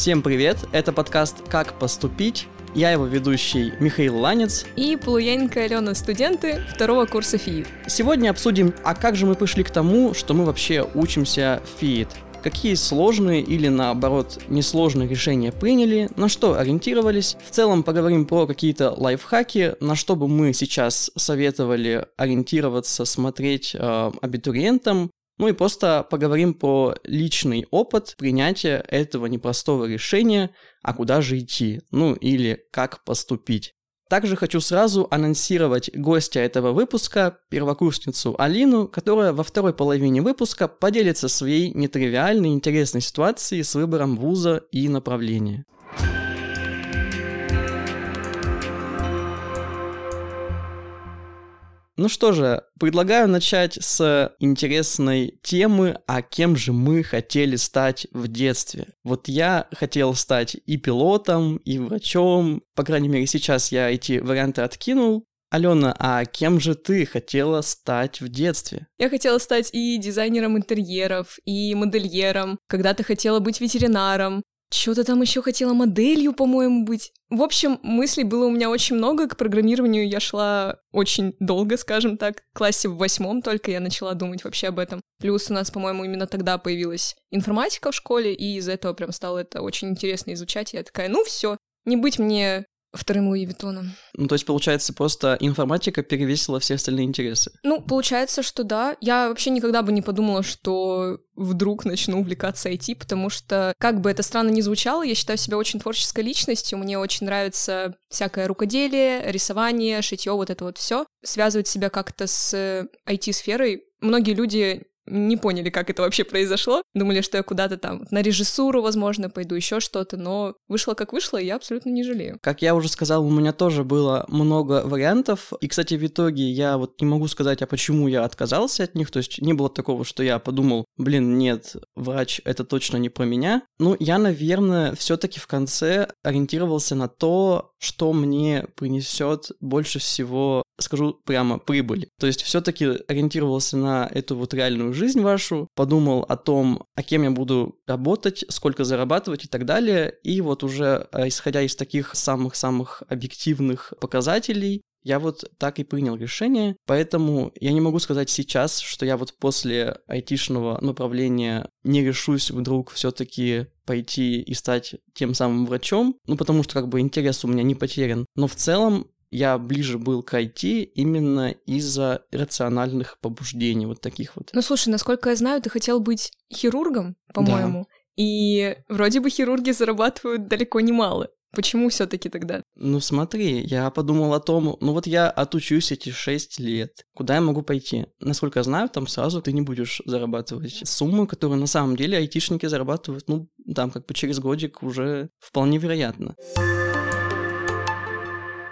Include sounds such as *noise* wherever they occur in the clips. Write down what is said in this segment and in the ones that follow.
Всем привет, это подкаст «Как поступить». Я его ведущий Михаил Ланец. И Полуяненко Алена, студенты второго курса ФИИД. Сегодня обсудим, а как же мы пришли к тому, что мы вообще учимся ФИИД. Какие сложные или наоборот несложные решения приняли, на что ориентировались. В целом поговорим про какие-то лайфхаки, на что бы мы сейчас советовали ориентироваться, смотреть э, абитуриентам, ну и просто поговорим про личный опыт принятия этого непростого решения, а куда же идти, ну или как поступить. Также хочу сразу анонсировать гостя этого выпуска, первокурсницу Алину, которая во второй половине выпуска поделится своей нетривиальной интересной ситуацией с выбором вуза и направления. Ну что же, предлагаю начать с интересной темы, а кем же мы хотели стать в детстве. Вот я хотел стать и пилотом, и врачом, по крайней мере сейчас я эти варианты откинул, Алена, а кем же ты хотела стать в детстве? Я хотела стать и дизайнером интерьеров, и модельером. Когда-то хотела быть ветеринаром. Что-то там еще хотела моделью, по-моему, быть. В общем, мыслей было у меня очень много. К программированию я шла очень долго, скажем так. В классе в восьмом только я начала думать вообще об этом. Плюс у нас, по-моему, именно тогда появилась информатика в школе, и из-за этого прям стало это очень интересно изучать. Я такая, ну все, не быть мне вторым Луи Виттоном. Ну, то есть, получается, просто информатика перевесила все остальные интересы? Ну, получается, что да. Я вообще никогда бы не подумала, что вдруг начну увлекаться IT, потому что, как бы это странно ни звучало, я считаю себя очень творческой личностью, мне очень нравится всякое рукоделие, рисование, шитье, вот это вот все. Связывать себя как-то с IT-сферой многие люди не поняли, как это вообще произошло. Думали, что я куда-то там на режиссуру, возможно, пойду еще что-то, но вышло как вышло, и я абсолютно не жалею. Как я уже сказал, у меня тоже было много вариантов, и, кстати, в итоге я вот не могу сказать, а почему я отказался от них, то есть не было такого, что я подумал, блин, нет, врач, это точно не про меня. Ну, я, наверное, все-таки в конце ориентировался на то, что мне принесет больше всего, скажу прямо, прибыль. То есть все-таки ориентировался на эту вот реальную жизнь вашу, подумал о том, о кем я буду работать, сколько зарабатывать и так далее. И вот уже э, исходя из таких самых-самых объективных показателей, я вот так и принял решение, поэтому я не могу сказать сейчас, что я вот после айтишного направления не решусь вдруг все-таки пойти и стать тем самым врачом, ну потому что как бы интерес у меня не потерян. Но в целом я ближе был к IT именно из-за рациональных побуждений вот таких вот. Ну слушай, насколько я знаю, ты хотел быть хирургом, по-моему. Да. И вроде бы хирурги зарабатывают далеко не мало. Почему все-таки тогда? Ну смотри, я подумал о том, ну вот я отучусь эти шесть лет, куда я могу пойти? Насколько я знаю, там сразу ты не будешь зарабатывать сумму, которую на самом деле айтишники зарабатывают, ну там как бы через годик уже вполне вероятно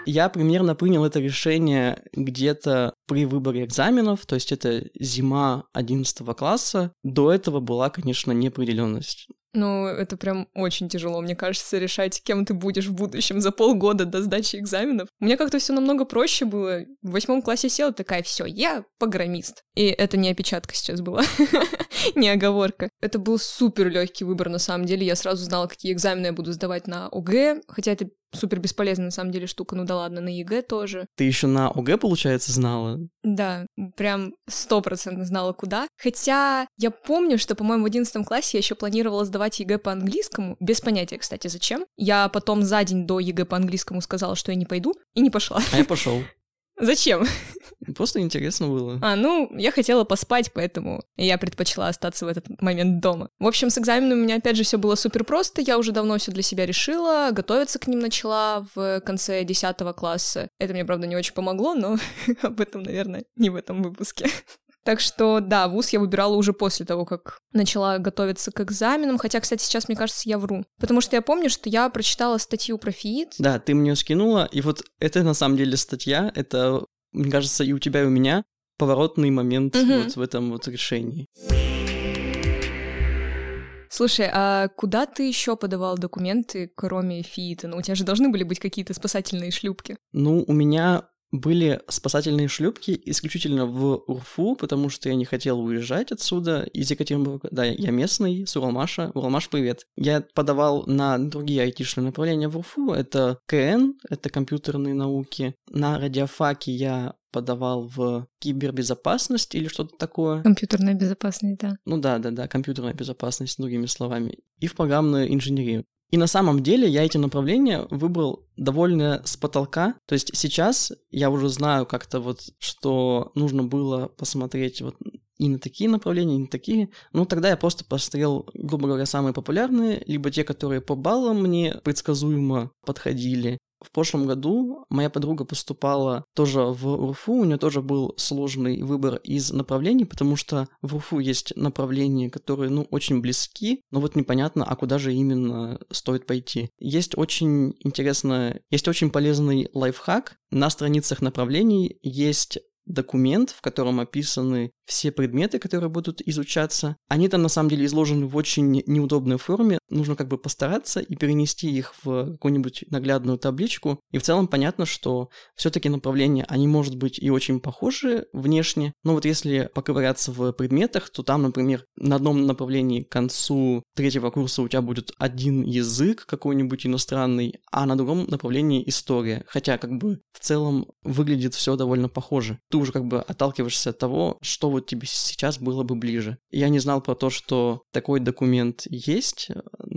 я примерно принял это решение где-то при выборе экзаменов, то есть это зима 11 класса. До этого была, конечно, неопределенность. Ну, это прям очень тяжело, мне кажется, решать, кем ты будешь в будущем за полгода до сдачи экзаменов. У меня как-то все намного проще было. В восьмом классе села такая, все, я программист. И это не опечатка сейчас была, *laughs* не оговорка. Это был супер легкий выбор, на самом деле. Я сразу знала, какие экзамены я буду сдавать на ОГЭ, хотя это супер бесполезная на самом деле штука, ну да ладно, на ЕГЭ тоже. Ты еще на ОГЭ, получается, знала? Да, прям стопроцентно знала куда. Хотя я помню, что, по-моему, в одиннадцатом классе я еще планировала сдавать ЕГЭ по английскому, без понятия, кстати, зачем. Я потом за день до ЕГЭ по английскому сказала, что я не пойду, и не пошла. А я пошел. Зачем? Просто интересно было. А, ну, я хотела поспать, поэтому я предпочла остаться в этот момент дома. В общем, с экзаменами у меня опять же все было супер просто. Я уже давно все для себя решила, готовиться к ним начала в конце 10 класса. Это мне, правда, не очень помогло, но *laughs* об этом, наверное, не в этом выпуске. Так что, да, вуз я выбирала уже после того, как начала готовиться к экзаменам. Хотя, кстати, сейчас, мне кажется, я вру. Потому что я помню, что я прочитала статью про ФИИД. Да, ты мне скинула, и вот это на самом деле статья, это, мне кажется, и у тебя, и у меня поворотный момент угу. вот в этом вот решении. Слушай, а куда ты еще подавал документы, кроме ФИИТа? Ну, у тебя же должны были быть какие-то спасательные шлюпки. Ну, у меня были спасательные шлюпки исключительно в Урфу, потому что я не хотел уезжать отсюда, из Екатеринбурга. Да, я местный, с Уралмаша. Уралмаш, привет. Я подавал на другие айтишные направления в Урфу. Это КН, это компьютерные науки. На радиофаке я подавал в кибербезопасность или что-то такое. Компьютерная безопасность, да. Ну да, да, да, компьютерная безопасность, другими словами. И в программную инженерию. И на самом деле я эти направления выбрал довольно с потолка. То есть сейчас я уже знаю как-то вот, что нужно было посмотреть вот и на такие направления, и на такие. Ну, тогда я просто посмотрел, грубо говоря, самые популярные, либо те, которые по баллам мне предсказуемо подходили, в прошлом году моя подруга поступала тоже в УРФУ, у нее тоже был сложный выбор из направлений, потому что в УРФУ есть направления, которые, ну, очень близки, но вот непонятно, а куда же именно стоит пойти. Есть очень интересно, есть очень полезный лайфхак. На страницах направлений есть документ, в котором описаны все предметы, которые будут изучаться. Они там на самом деле изложены в очень неудобной форме. Нужно как бы постараться и перенести их в какую-нибудь наглядную табличку. И в целом понятно, что все-таки направления, они, может быть, и очень похожи внешне. Но вот если поковыряться в предметах, то там, например, на одном направлении к концу третьего курса у тебя будет один язык какой-нибудь иностранный, а на другом направлении история. Хотя как бы в целом выглядит все довольно похоже. Ты уже как бы отталкиваешься от того, что вот тебе сейчас было бы ближе. Я не знал про то, что такой документ есть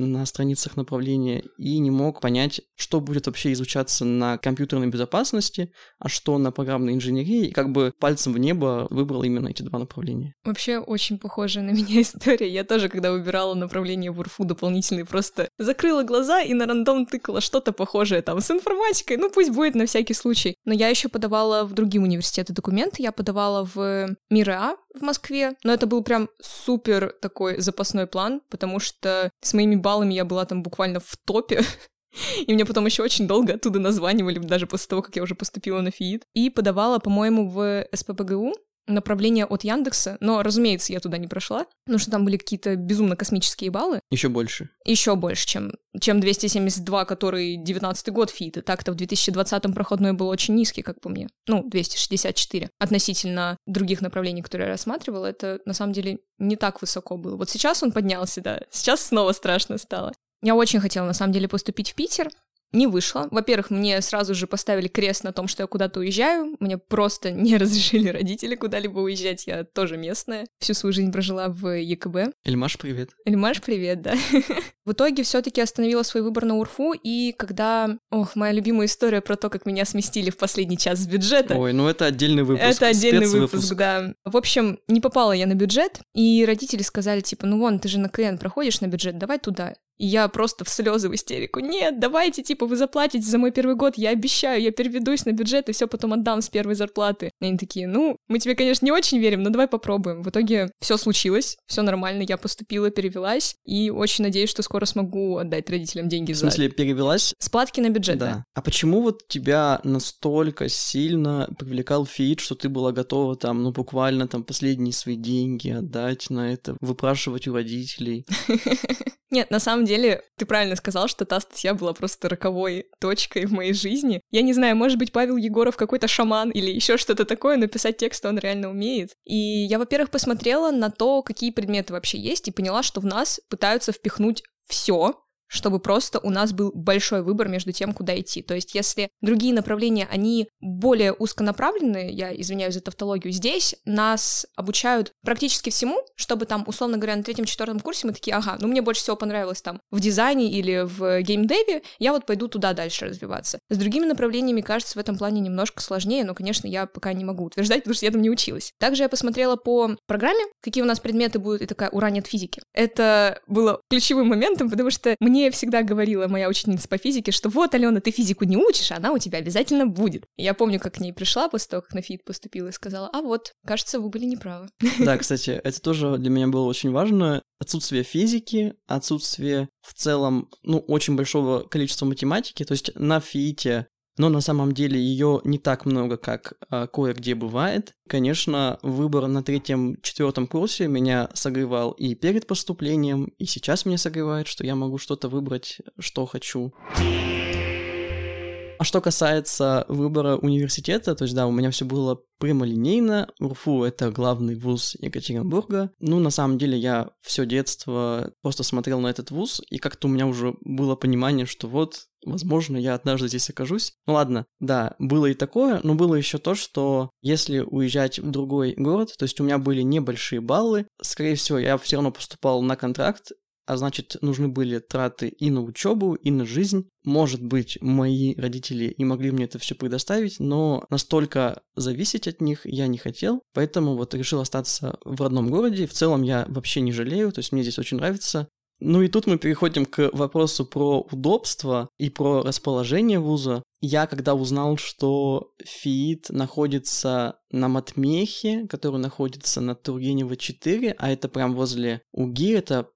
на страницах направления и не мог понять, что будет вообще изучаться на компьютерной безопасности, а что на программной инженерии, и как бы пальцем в небо выбрал именно эти два направления. Вообще очень похожая на *laughs* меня история. Я тоже, когда выбирала направление в УРФУ дополнительные, просто закрыла глаза и на рандом тыкала что-то похожее там с информатикой, ну пусть будет на всякий случай. Но я еще подавала в другие университеты документы, я подавала в МИРА в Москве, но это был прям супер такой запасной план, потому что с моими баллами я была там буквально в топе, *laughs* и мне потом еще очень долго оттуда названивали, даже после того, как я уже поступила на ФИИТ. И подавала, по-моему, в СПБГУ, направление от Яндекса, но, разумеется, я туда не прошла, потому что там были какие-то безумно космические баллы. Еще больше. Еще больше, чем, чем 272, который 19 год ФИИТ. Так-то в 2020 проходной был очень низкий, как по мне. Ну, 264. Относительно других направлений, которые я рассматривала, это на самом деле не так высоко было. Вот сейчас он поднялся, да. Сейчас снова страшно стало. Я очень хотела, на самом деле, поступить в Питер, не вышло. Во-первых, мне сразу же поставили крест на том, что я куда-то уезжаю. Мне просто *laughs* не разрешили родители куда-либо уезжать. Я тоже местная. Всю свою жизнь прожила в ЕКБ. Эльмаш, привет. Эльмаш, привет, да. *laughs* в итоге все-таки остановила свой выбор на УРФУ, и когда... Ох, моя любимая история про то, как меня сместили в последний час с бюджета. Ой, ну это отдельный выпуск. Это отдельный выпуск, да. В общем, не попала я на бюджет, и родители сказали, типа, ну вон, ты же на КН проходишь на бюджет, давай туда. И я просто в слезы в истерику. Нет, давайте, типа, вы заплатите за мой первый год, я обещаю, я переведусь на бюджет и все потом отдам с первой зарплаты. И они такие, ну, мы тебе, конечно, не очень верим, но давай попробуем. В итоге все случилось, все нормально, я поступила, перевелась, и очень надеюсь, что скоро смогу отдать родителям деньги в за... В смысле, перевелась? С платки на бюджет, да. да. А почему вот тебя настолько сильно привлекал ФИИТ, что ты была готова там, ну, буквально там последние свои деньги отдать на это, выпрашивать у родителей? *laughs* Нет, на самом деле, ты правильно сказал, что та статья была просто роковой точкой в моей жизни. Я не знаю, может быть, Павел Егоров какой-то шаман или еще что-то такое, но писать текст он реально умеет. И я, во-первых, посмотрела на то, какие предметы вообще есть, и поняла, что в нас пытаются впихнуть все, чтобы просто у нас был большой выбор между тем, куда идти. То есть, если другие направления, они более узконаправленные, я извиняюсь за тавтологию, здесь нас обучают практически всему, чтобы там, условно говоря, на третьем-четвертом курсе мы такие, ага, ну мне больше всего понравилось там в дизайне или в геймдеве, я вот пойду туда дальше развиваться. С другими направлениями, кажется, в этом плане немножко сложнее, но, конечно, я пока не могу утверждать, потому что я там не училась. Также я посмотрела по программе, какие у нас предметы будут, и такая, ура, нет физики. Это было ключевым моментом, потому что мне мне всегда говорила моя учительница по физике, что вот, Алена, ты физику не учишь, она у тебя обязательно будет. я помню, как к ней пришла после того, как на ФИИТ поступила и сказала, а вот, кажется, вы были неправы. *laughs* Да, кстати, это тоже для меня было очень важно. Отсутствие физики, отсутствие в целом, ну, очень большого количества математики. То есть на фите но на самом деле ее не так много, как а, кое-где бывает. Конечно, выбор на третьем-четвертом курсе меня согревал и перед поступлением, и сейчас меня согревает, что я могу что-то выбрать, что хочу. А что касается выбора университета, то есть да, у меня все было прямолинейно. УРФУ — это главный вуз Екатеринбурга. Ну, на самом деле, я все детство просто смотрел на этот вуз, и как-то у меня уже было понимание, что вот, возможно, я однажды здесь окажусь. Ну ладно, да, было и такое, но было еще то, что если уезжать в другой город, то есть у меня были небольшие баллы, скорее всего, я все равно поступал на контракт, а значит, нужны были траты и на учебу, и на жизнь. Может быть, мои родители и могли мне это все предоставить, но настолько зависеть от них я не хотел, поэтому вот решил остаться в родном городе. В целом я вообще не жалею, то есть мне здесь очень нравится. Ну и тут мы переходим к вопросу про удобство и про расположение вуза. Я когда узнал, что ФИИТ находится на Матмехе, который находится на Тургенева 4, а это прям возле УГИ, это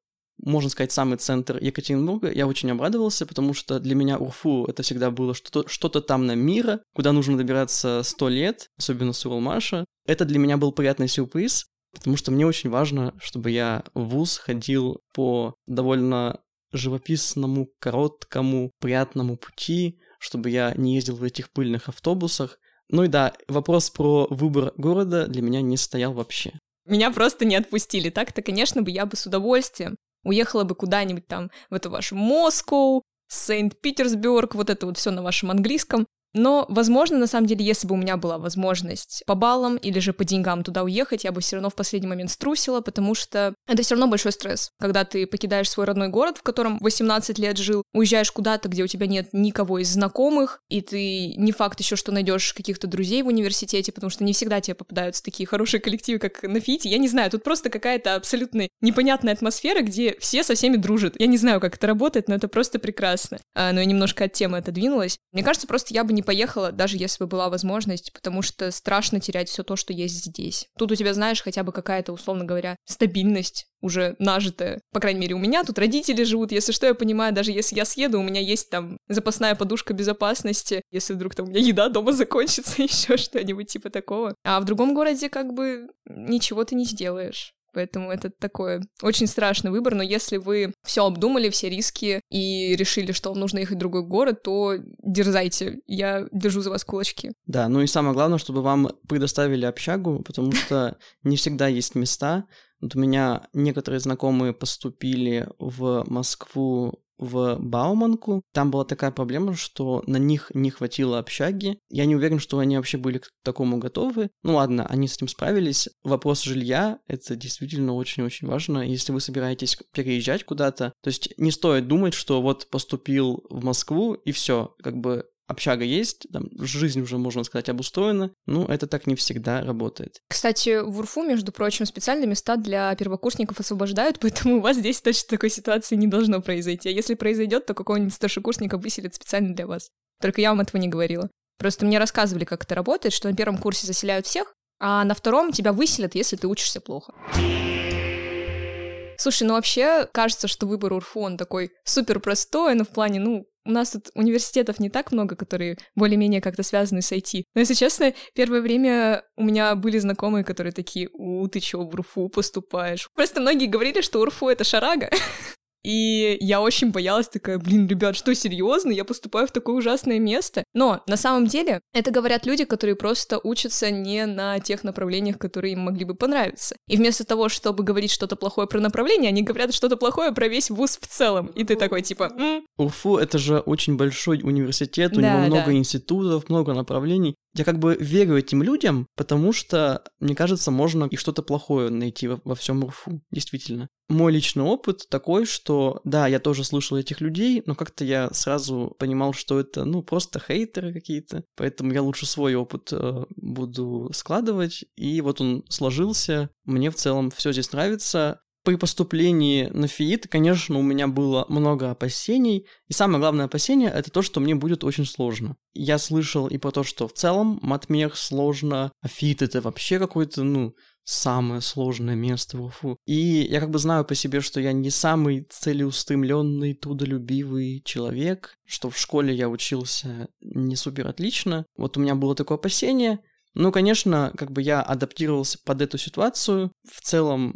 можно сказать, самый центр Екатеринбурга, я очень обрадовался, потому что для меня Урфу это всегда было что-то, что-то там на мира, куда нужно добираться сто лет, особенно с Уралмаша. Это для меня был приятный сюрприз, потому что мне очень важно, чтобы я в ВУЗ ходил по довольно живописному, короткому, приятному пути, чтобы я не ездил в этих пыльных автобусах. Ну и да, вопрос про выбор города для меня не стоял вообще. Меня просто не отпустили. Так-то, конечно, бы я бы с удовольствием уехала бы куда-нибудь там в эту вашу Москву, Сент-Питерсберг, вот это вот все на вашем английском. Но, возможно, на самом деле, если бы у меня была возможность по баллам или же по деньгам туда уехать, я бы все равно в последний момент струсила, потому что это все равно большой стресс. Когда ты покидаешь свой родной город, в котором 18 лет жил, уезжаешь куда-то, где у тебя нет никого из знакомых, и ты не факт еще, что найдешь каких-то друзей в университете, потому что не всегда тебе попадаются такие хорошие коллективы, как на ФИТе. Я не знаю, тут просто какая-то абсолютно непонятная атмосфера, где все со всеми дружат. Я не знаю, как это работает, но это просто прекрасно. А, но я немножко от темы отодвинулась. Мне кажется, просто я бы не поехала, даже если бы была возможность, потому что страшно терять все то, что есть здесь. Тут у тебя, знаешь, хотя бы какая-то, условно говоря, стабильность уже нажитая. По крайней мере, у меня тут родители живут, если что, я понимаю, даже если я съеду, у меня есть там запасная подушка безопасности, если вдруг там у меня еда дома закончится, *laughs* еще что-нибудь типа такого. А в другом городе как бы ничего ты не сделаешь. Поэтому это такой очень страшный выбор, но если вы все обдумали, все риски и решили, что вам нужно ехать в другой город, то дерзайте. Я держу за вас кулачки. Да, ну и самое главное, чтобы вам предоставили общагу, потому что *laughs* не всегда есть места. Вот у меня некоторые знакомые поступили в Москву в Бауманку. Там была такая проблема, что на них не хватило общаги. Я не уверен, что они вообще были к такому готовы. Ну ладно, они с этим справились. Вопрос жилья — это действительно очень-очень важно. Если вы собираетесь переезжать куда-то, то есть не стоит думать, что вот поступил в Москву и все, как бы общага есть, там жизнь уже, можно сказать, обустроена, но это так не всегда работает. Кстати, в УРФУ, между прочим, специальные места для первокурсников освобождают, *laughs* поэтому у вас здесь точно такой ситуации не должно произойти. А если произойдет, то какого-нибудь старшекурсника выселят специально для вас. Только я вам этого не говорила. Просто мне рассказывали, как это работает, что на первом курсе заселяют всех, а на втором тебя выселят, если ты учишься плохо. Слушай, ну вообще кажется, что выбор УРФУ, он такой супер простой, но в плане, ну, у нас тут университетов не так много, которые более-менее как-то связаны с IT. Но, если честно, первое время у меня были знакомые, которые такие, у, ты чё, в УРФУ поступаешь? Просто многие говорили, что УРФУ — это шарага. *laughs* И я очень боялась, такая, блин, ребят, что, серьезно? Я поступаю в такое ужасное место? Но на самом деле это говорят люди, которые просто учатся не на тех направлениях, которые им могли бы понравиться. И вместо того, чтобы говорить что-то плохое про направление, они говорят что-то плохое про весь вуз в целом. И ты такой, типа... М? УФУ — это же очень большой университет, у да, него много да. институтов, много направлений. Я как бы верю этим людям, потому что, мне кажется, можно и что-то плохое найти во, во всем РФУ, действительно. Мой личный опыт такой, что, да, я тоже слышал этих людей, но как-то я сразу понимал, что это, ну, просто хейтеры какие-то, поэтому я лучше свой опыт э, буду складывать, и вот он сложился. Мне в целом все здесь нравится, при поступлении на ФИИТ, конечно, у меня было много опасений, и самое главное опасение — это то, что мне будет очень сложно. Я слышал и про то, что в целом матмех сложно, а ФИИТ — это вообще какое-то, ну, самое сложное место в УФУ. И я как бы знаю по себе, что я не самый целеустремленный, трудолюбивый человек, что в школе я учился не супер отлично. Вот у меня было такое опасение, ну, конечно, как бы я адаптировался под эту ситуацию. В целом,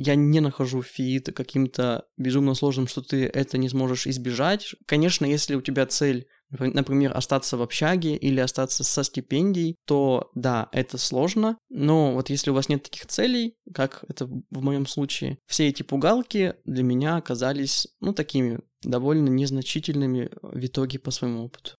я не нахожу фиит каким-то безумно сложным, что ты это не сможешь избежать. Конечно, если у тебя цель например, остаться в общаге или остаться со стипендией, то да, это сложно, но вот если у вас нет таких целей, как это в моем случае, все эти пугалки для меня оказались, ну, такими довольно незначительными в итоге по своему опыту.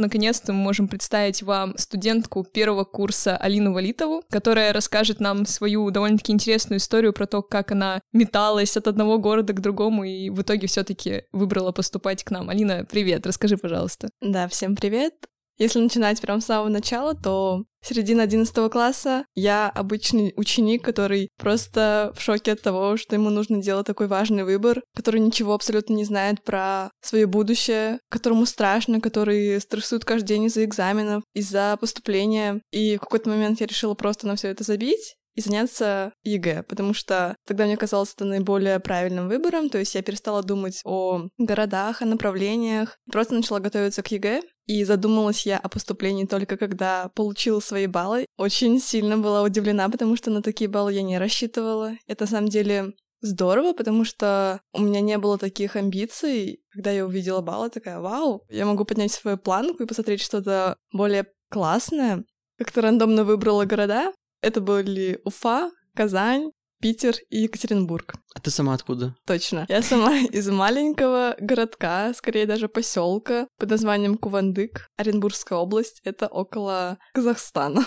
Наконец-то мы можем представить вам студентку первого курса Алину Валитову, которая расскажет нам свою довольно-таки интересную историю про то, как она металась от одного города к другому и в итоге все-таки выбрала поступать к нам. Алина, привет, расскажи, пожалуйста. Да, всем привет. Если начинать прямо с самого начала, то середина 11 класса я обычный ученик, который просто в шоке от того, что ему нужно делать такой важный выбор, который ничего абсолютно не знает про свое будущее, которому страшно, который стрессует каждый день из-за экзаменов, из-за поступления. И в какой-то момент я решила просто на все это забить и заняться ЕГЭ, потому что тогда мне казалось это наиболее правильным выбором, то есть я перестала думать о городах, о направлениях, просто начала готовиться к ЕГЭ, и задумалась я о поступлении только когда получила свои баллы. Очень сильно была удивлена, потому что на такие баллы я не рассчитывала. Это на самом деле здорово, потому что у меня не было таких амбиций. Когда я увидела баллы, такая, вау, я могу поднять свою планку и посмотреть что-то более классное. Как-то рандомно выбрала города. Это были Уфа, Казань, Питер и Екатеринбург. А ты сама откуда? Точно. Я сама *laughs* из маленького городка, скорее даже поселка под названием Кувандык, Оренбургская область. Это около Казахстана.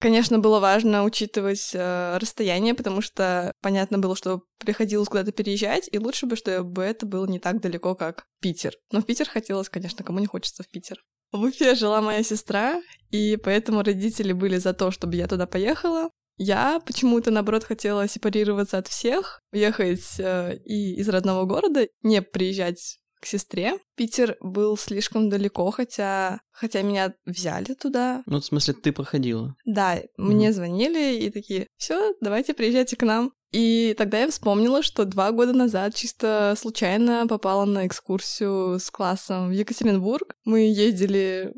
Конечно, было важно учитывать э, расстояние, потому что понятно было, что приходилось куда-то переезжать, и лучше бы, чтобы это было не так далеко, как Питер. Но в Питер хотелось, конечно, кому не хочется в Питер. В Уфе жила моя сестра, и поэтому родители были за то, чтобы я туда поехала. Я почему-то, наоборот, хотела сепарироваться от всех, уехать э, и из родного города, не приезжать к сестре. Питер был слишком далеко, хотя, хотя меня взяли туда. Ну, в смысле, ты проходила? Да, mm-hmm. мне звонили и такие, все, давайте приезжайте к нам. И тогда я вспомнила, что два года назад чисто случайно попала на экскурсию с классом в Екатеринбург. Мы ездили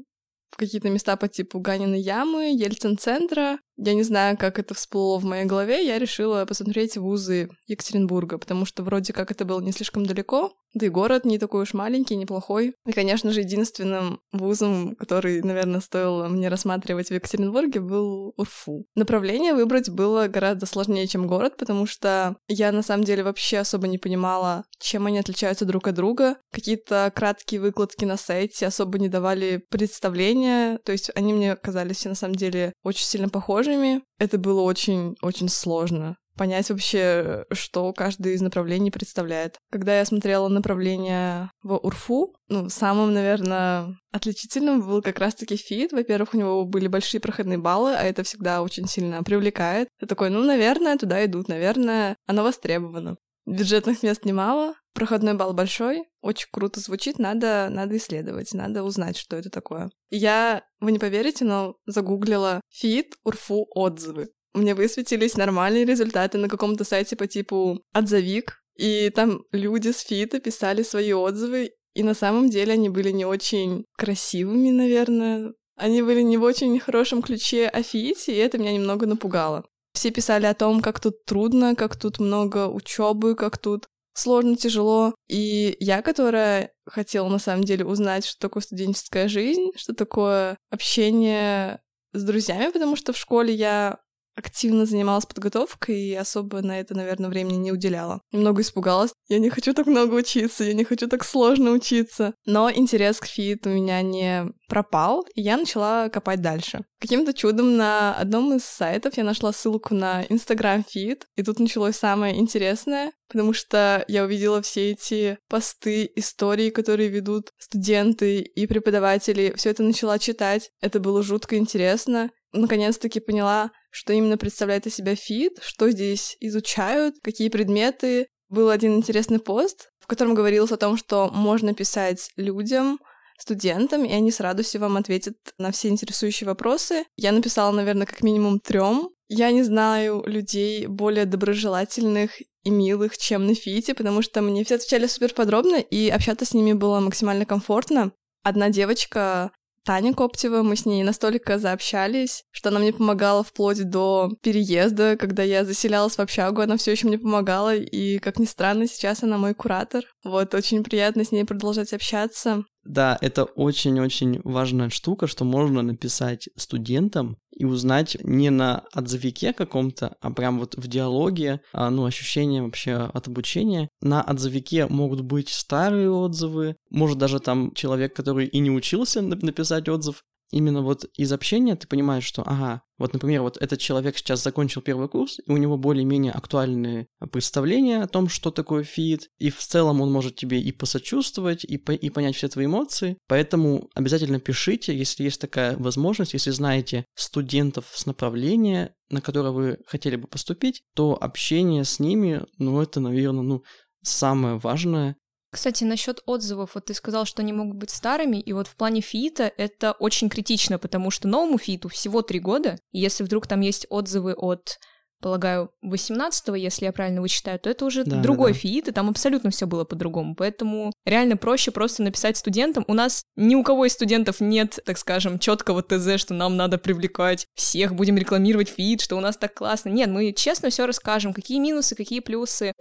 в какие-то места по типу Ганиной ямы, Ельцин-центра, я не знаю, как это всплыло в моей голове, я решила посмотреть вузы Екатеринбурга, потому что вроде как это было не слишком далеко, да и город не такой уж маленький, неплохой. И, конечно же, единственным вузом, который, наверное, стоило мне рассматривать в Екатеринбурге, был УРФУ. Направление выбрать было гораздо сложнее, чем город, потому что я, на самом деле, вообще особо не понимала, чем они отличаются друг от друга. Какие-то краткие выкладки на сайте особо не давали представления, то есть они мне казались все, на самом деле, очень сильно похожи похожими. Это было очень-очень сложно понять вообще, что каждый из направлений представляет. Когда я смотрела направление в УРФУ, ну, самым, наверное, отличительным был как раз-таки ФИИТ. Во-первых, у него были большие проходные баллы, а это всегда очень сильно привлекает. Ты такой, ну, наверное, туда идут, наверное, оно востребовано. Бюджетных мест немало, проходной балл большой, очень круто звучит, надо, надо исследовать, надо узнать, что это такое. Я, вы не поверите, но загуглила ФИИТ, урфу, отзывы. Мне высветились нормальные результаты на каком-то сайте по типу «Отзовик», и там люди с ФИИТа писали свои отзывы, и на самом деле они были не очень красивыми, наверное. Они были не в очень хорошем ключе о ФИИТе, и это меня немного напугало. Все писали о том, как тут трудно, как тут много учебы, как тут сложно, тяжело. И я, которая хотела на самом деле узнать, что такое студенческая жизнь, что такое общение с друзьями, потому что в школе я активно занималась подготовкой и особо на это, наверное, времени не уделяла. Немного испугалась. Я не хочу так много учиться, я не хочу так сложно учиться. Но интерес к ФИИТ у меня не пропал, и я начала копать дальше. Каким-то чудом на одном из сайтов я нашла ссылку на Instagram ФИИТ, и тут началось самое интересное, потому что я увидела все эти посты, истории, которые ведут студенты и преподаватели. Все это начала читать. Это было жутко интересно. Наконец-таки поняла, что именно представляет из себя фит, что здесь изучают, какие предметы. Был один интересный пост, в котором говорилось о том, что можно писать людям, студентам, и они с радостью вам ответят на все интересующие вопросы. Я написала, наверное, как минимум трем. Я не знаю людей более доброжелательных и милых, чем на Фите, потому что мне все отвечали супер подробно, и общаться с ними было максимально комфортно. Одна девочка Таня Коптева, мы с ней настолько заобщались, что она мне помогала вплоть до переезда, когда я заселялась в общагу, она все еще мне помогала, и, как ни странно, сейчас она мой куратор. Вот, очень приятно с ней продолжать общаться. Да, это очень-очень важная штука, что можно написать студентам и узнать не на отзывике каком-то, а прям вот в диалоге, а, ну, ощущение вообще от обучения. На отзывике могут быть старые отзывы, может даже там человек, который и не учился написать отзыв, именно вот из общения ты понимаешь, что, ага, вот, например, вот этот человек сейчас закончил первый курс, и у него более-менее актуальные представления о том, что такое ФИИТ, и в целом он может тебе и посочувствовать, и, по и понять все твои эмоции, поэтому обязательно пишите, если есть такая возможность, если знаете студентов с направления, на которое вы хотели бы поступить, то общение с ними, ну, это, наверное, ну, самое важное, кстати, насчет отзывов, вот ты сказал, что они могут быть старыми, и вот в плане ФИИТа это очень критично, потому что новому ФИИТу всего три года, и если вдруг там есть отзывы от полагаю, 18-го, если я правильно вычитаю, то это уже да, другой да, да. ФИИТ, и там абсолютно все было по-другому. Поэтому реально проще просто написать студентам. У нас ни у кого из студентов нет, так скажем, четкого ТЗ, что нам надо привлекать всех, будем рекламировать ФИИТ, что у нас так классно. Нет, мы честно все расскажем, какие минусы, какие плюсы.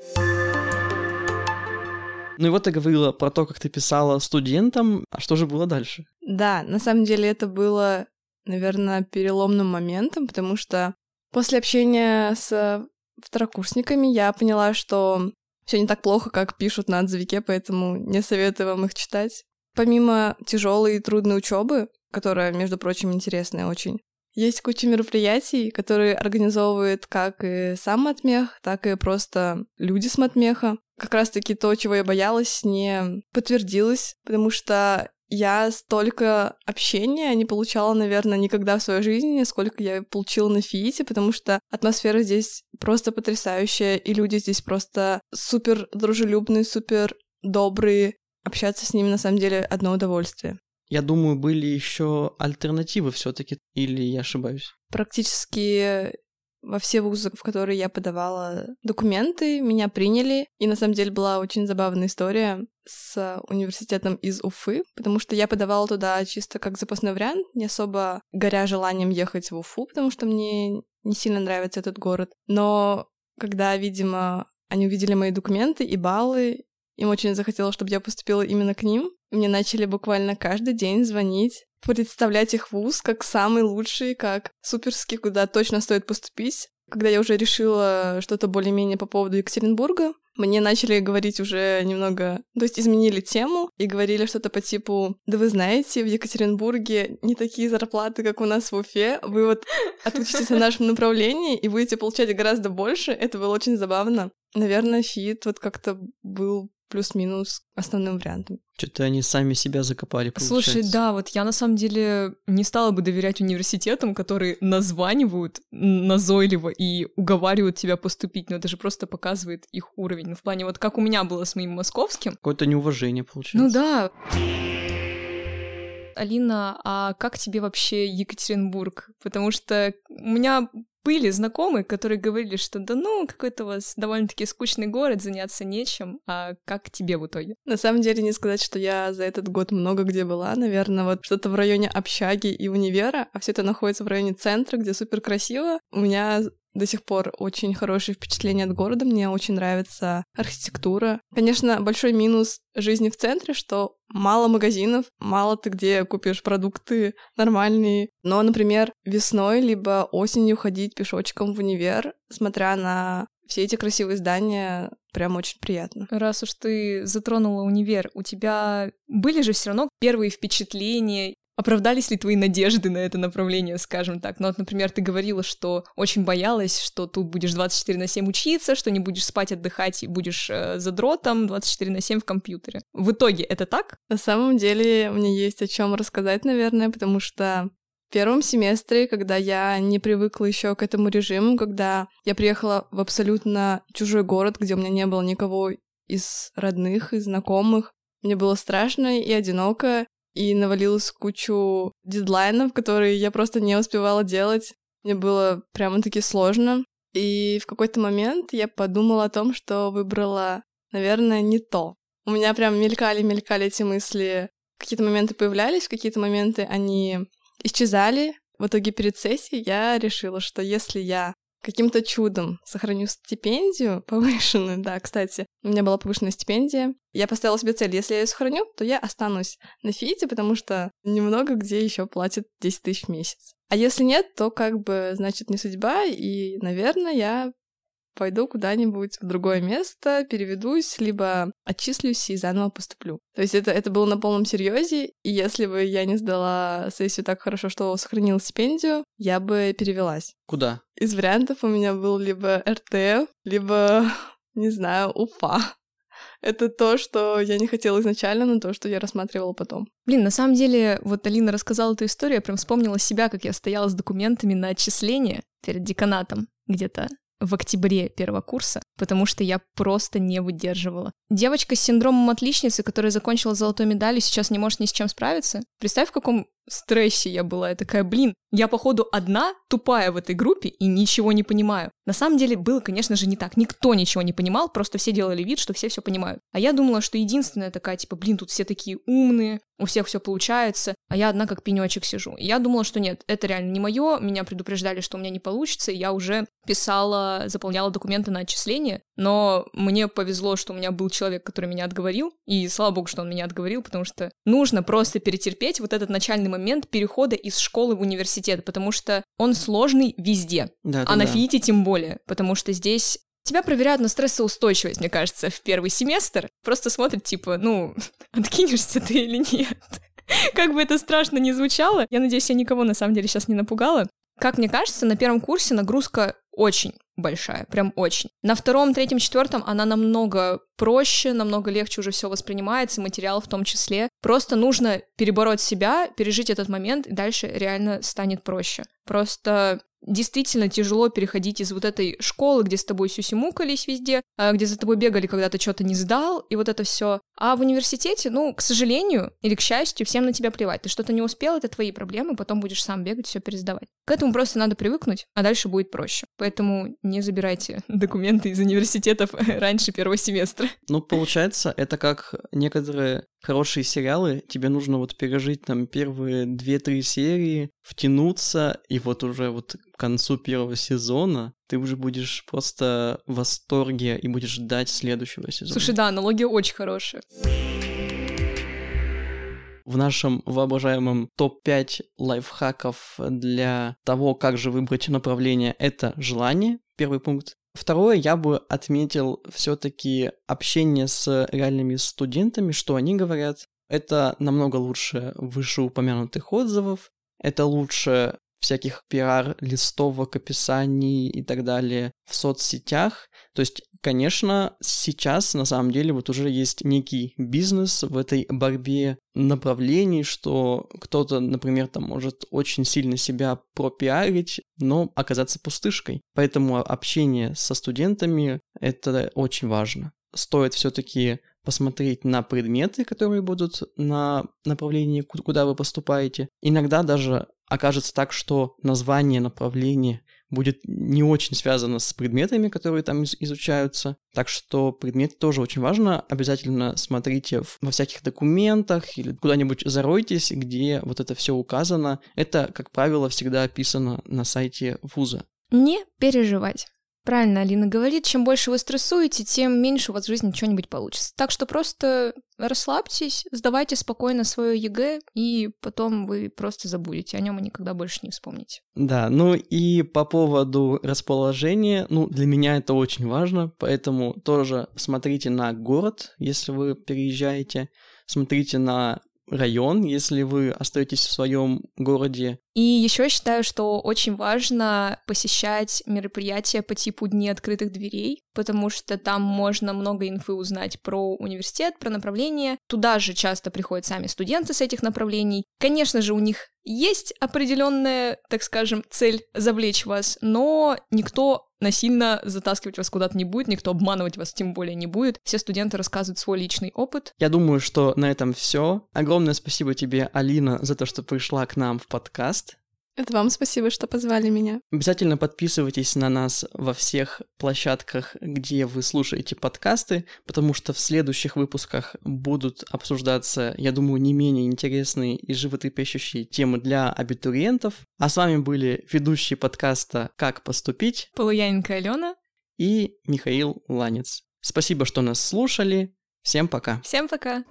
Ну и вот ты говорила про то, как ты писала студентам, а что же было дальше? Да, на самом деле это было, наверное, переломным моментом, потому что после общения с второкурсниками я поняла, что все не так плохо, как пишут на отзывике, поэтому не советую вам их читать. Помимо тяжелой и трудной учебы, которая, между прочим, интересная очень, есть куча мероприятий, которые организовывает как и сам Матмех, так и просто люди с Матмеха как раз-таки то, чего я боялась, не подтвердилось, потому что я столько общения не получала, наверное, никогда в своей жизни, сколько я получила на Фиите, потому что атмосфера здесь просто потрясающая, и люди здесь просто супер дружелюбные, супер добрые. Общаться с ними на самом деле одно удовольствие. Я думаю, были еще альтернативы все-таки, или я ошибаюсь? Практически во все вузы, в которые я подавала документы, меня приняли. И на самом деле была очень забавная история с университетом из Уфы, потому что я подавала туда чисто как запасной вариант, не особо горя желанием ехать в Уфу, потому что мне не сильно нравится этот город. Но когда, видимо, они увидели мои документы и баллы, им очень захотелось, чтобы я поступила именно к ним. Мне начали буквально каждый день звонить представлять их вуз как самый лучший, как суперский, куда точно стоит поступить. Когда я уже решила что-то более-менее по поводу Екатеринбурга, мне начали говорить уже немного, то есть изменили тему и говорили что-то по типу, да вы знаете, в Екатеринбурге не такие зарплаты, как у нас в Уфе, вы вот отучитесь на нашем направлении и будете получать гораздо больше, это было очень забавно. Наверное, фит вот как-то был плюс-минус основным вариантом. Что-то они сами себя закопали, получается. Слушай, да, вот я на самом деле не стала бы доверять университетам, которые названивают назойливо и уговаривают тебя поступить, но это же просто показывает их уровень. Ну, в плане вот как у меня было с моим московским. Какое-то неуважение получается. Ну да. Алина, а как тебе вообще Екатеринбург? Потому что у меня были знакомые, которые говорили, что да ну, какой-то у вас довольно-таки скучный город, заняться нечем, а как тебе в итоге? На самом деле не сказать, что я за этот год много где была, наверное, вот что-то в районе общаги и универа, а все это находится в районе центра, где супер красиво. У меня до сих пор очень хорошие впечатления от города. Мне очень нравится архитектура. Конечно, большой минус жизни в центре, что мало магазинов, мало ты где купишь продукты нормальные. Но, например, весной либо осенью ходить пешочком в универ, смотря на все эти красивые здания, прям очень приятно. Раз уж ты затронула универ, у тебя были же все равно первые впечатления оправдались ли твои надежды на это направление, скажем так? Ну вот, например, ты говорила, что очень боялась, что тут будешь 24 на 7 учиться, что не будешь спать, отдыхать и будешь э, задротом 24 на 7 в компьютере. В итоге это так? На самом деле мне есть о чем рассказать, наверное, потому что в первом семестре, когда я не привыкла еще к этому режиму, когда я приехала в абсолютно чужой город, где у меня не было никого из родных, из знакомых, мне было страшно и одиноко, и навалилась кучу дедлайнов, которые я просто не успевала делать. Мне было прямо-таки сложно. И в какой-то момент я подумала о том, что выбрала, наверное, не то. У меня прям мелькали-мелькали эти мысли, какие-то моменты появлялись, в какие-то моменты они исчезали. В итоге перед сессией я решила, что если я каким-то чудом сохраню стипендию *laughs* повышенную, да, кстати, у меня была повышенная стипендия, я поставила себе цель, если я ее сохраню, то я останусь на фите, потому что немного где еще платят 10 тысяч в месяц. А если нет, то как бы, значит, не судьба, и, наверное, я пойду куда-нибудь в другое место, переведусь, либо отчислюсь и заново поступлю. То есть это, это было на полном серьезе, и если бы я не сдала сессию так хорошо, что сохранила стипендию, я бы перевелась. Куда? Из вариантов у меня был либо РТФ, либо, *laughs* не знаю, УФА. Это то, что я не хотела изначально, но то, что я рассматривала потом. Блин, на самом деле, вот Алина рассказала эту историю, я прям вспомнила себя, как я стояла с документами на отчисление перед деканатом где-то в октябре первого курса, потому что я просто не выдерживала. Девочка с синдромом отличницы, которая закончила золотой медалью, сейчас не может ни с чем справиться. Представь, в каком стрессе я была. Я такая, блин, я, походу, одна тупая в этой группе и ничего не понимаю. На самом деле было, конечно же, не так. Никто ничего не понимал, просто все делали вид, что все все понимают. А я думала, что единственная такая, типа, блин, тут все такие умные, у всех все получается, а я одна как пенечек сижу. И я думала, что нет, это реально не мое, меня предупреждали, что у меня не получится, и я уже писала, заполняла документы на отчисление, но мне повезло, что у меня был человек, который меня отговорил, и слава богу, что он меня отговорил, потому что нужно просто перетерпеть вот этот начальный момент перехода из школы в университет, потому что он сложный везде, Да, а на да. ФИИТе тем более, потому что здесь Тебя проверяют на стрессоустойчивость, мне кажется, в первый семестр. Просто смотрят, типа, ну, *laughs* откинешься ты или нет. *laughs* Как бы это страшно не звучало, я надеюсь, я никого на самом деле сейчас не напугала. Как мне кажется, на первом курсе нагрузка очень большая, прям очень. На втором, третьем, четвертом она намного проще, намного легче уже все воспринимается, материал в том числе. Просто нужно перебороть себя, пережить этот момент, и дальше реально станет проще. Просто действительно тяжело переходить из вот этой школы, где с тобой сюсимукались везде, а, где за тобой бегали, когда ты что-то не сдал, и вот это все. А в университете, ну, к сожалению или к счастью, всем на тебя плевать. Ты что-то не успел, это твои проблемы, потом будешь сам бегать, все пересдавать. К этому просто надо привыкнуть, а дальше будет проще. Поэтому не забирайте *laughs* документы из университетов *laughs* раньше первого семестра. Ну, получается, это как некоторые хорошие сериалы, тебе нужно вот пережить там первые две-три серии, втянуться, и вот уже вот к концу первого сезона ты уже будешь просто в восторге и будешь ждать следующего сезона. Слушай, да, аналогия очень хорошая. В нашем воображаемом топ-5 лайфхаков для того, как же выбрать направление, это желание, первый пункт. Второе, я бы отметил все-таки общение с реальными студентами, что они говорят. Это намного лучше вышеупомянутых отзывов, это лучше всяких пиар-листовок, описаний и так далее в соцсетях. То есть, конечно, сейчас на самом деле вот уже есть некий бизнес в этой борьбе направлений, что кто-то, например, там может очень сильно себя пропиарить, но оказаться пустышкой. Поэтому общение со студентами — это очень важно. Стоит все-таки посмотреть на предметы, которые будут на направлении, ку- куда вы поступаете. Иногда даже окажется так, что название направления будет не очень связано с предметами, которые там из- изучаются. Так что предмет тоже очень важно. Обязательно смотрите во всяких документах или куда-нибудь заройтесь, где вот это все указано. Это, как правило, всегда описано на сайте вуза. Не переживать. Правильно Алина говорит, чем больше вы стрессуете, тем меньше у вас в жизни что-нибудь получится. Так что просто расслабьтесь, сдавайте спокойно свое ЕГЭ, и потом вы просто забудете о нем и никогда больше не вспомните. Да, ну и по поводу расположения, ну, для меня это очень важно, поэтому тоже смотрите на город, если вы переезжаете, смотрите на район, если вы остаетесь в своем городе. И еще считаю, что очень важно посещать мероприятия по типу Дни открытых дверей, потому что там можно много инфы узнать про университет, про направление. Туда же часто приходят сами студенты с этих направлений. Конечно же, у них есть определенная, так скажем, цель завлечь вас, но никто насильно затаскивать вас куда-то не будет, никто обманывать вас тем более не будет. Все студенты рассказывают свой личный опыт. Я думаю, что на этом все. Огромное спасибо тебе, Алина, за то, что пришла к нам в подкаст. Это вам спасибо, что позвали меня. Обязательно подписывайтесь на нас во всех площадках, где вы слушаете подкасты, потому что в следующих выпусках будут обсуждаться, я думаю, не менее интересные и животрепещущие темы для абитуриентов. А с вами были ведущие подкаста «Как поступить» Полуяненко Алена и Михаил Ланец. Спасибо, что нас слушали. Всем пока. Всем пока.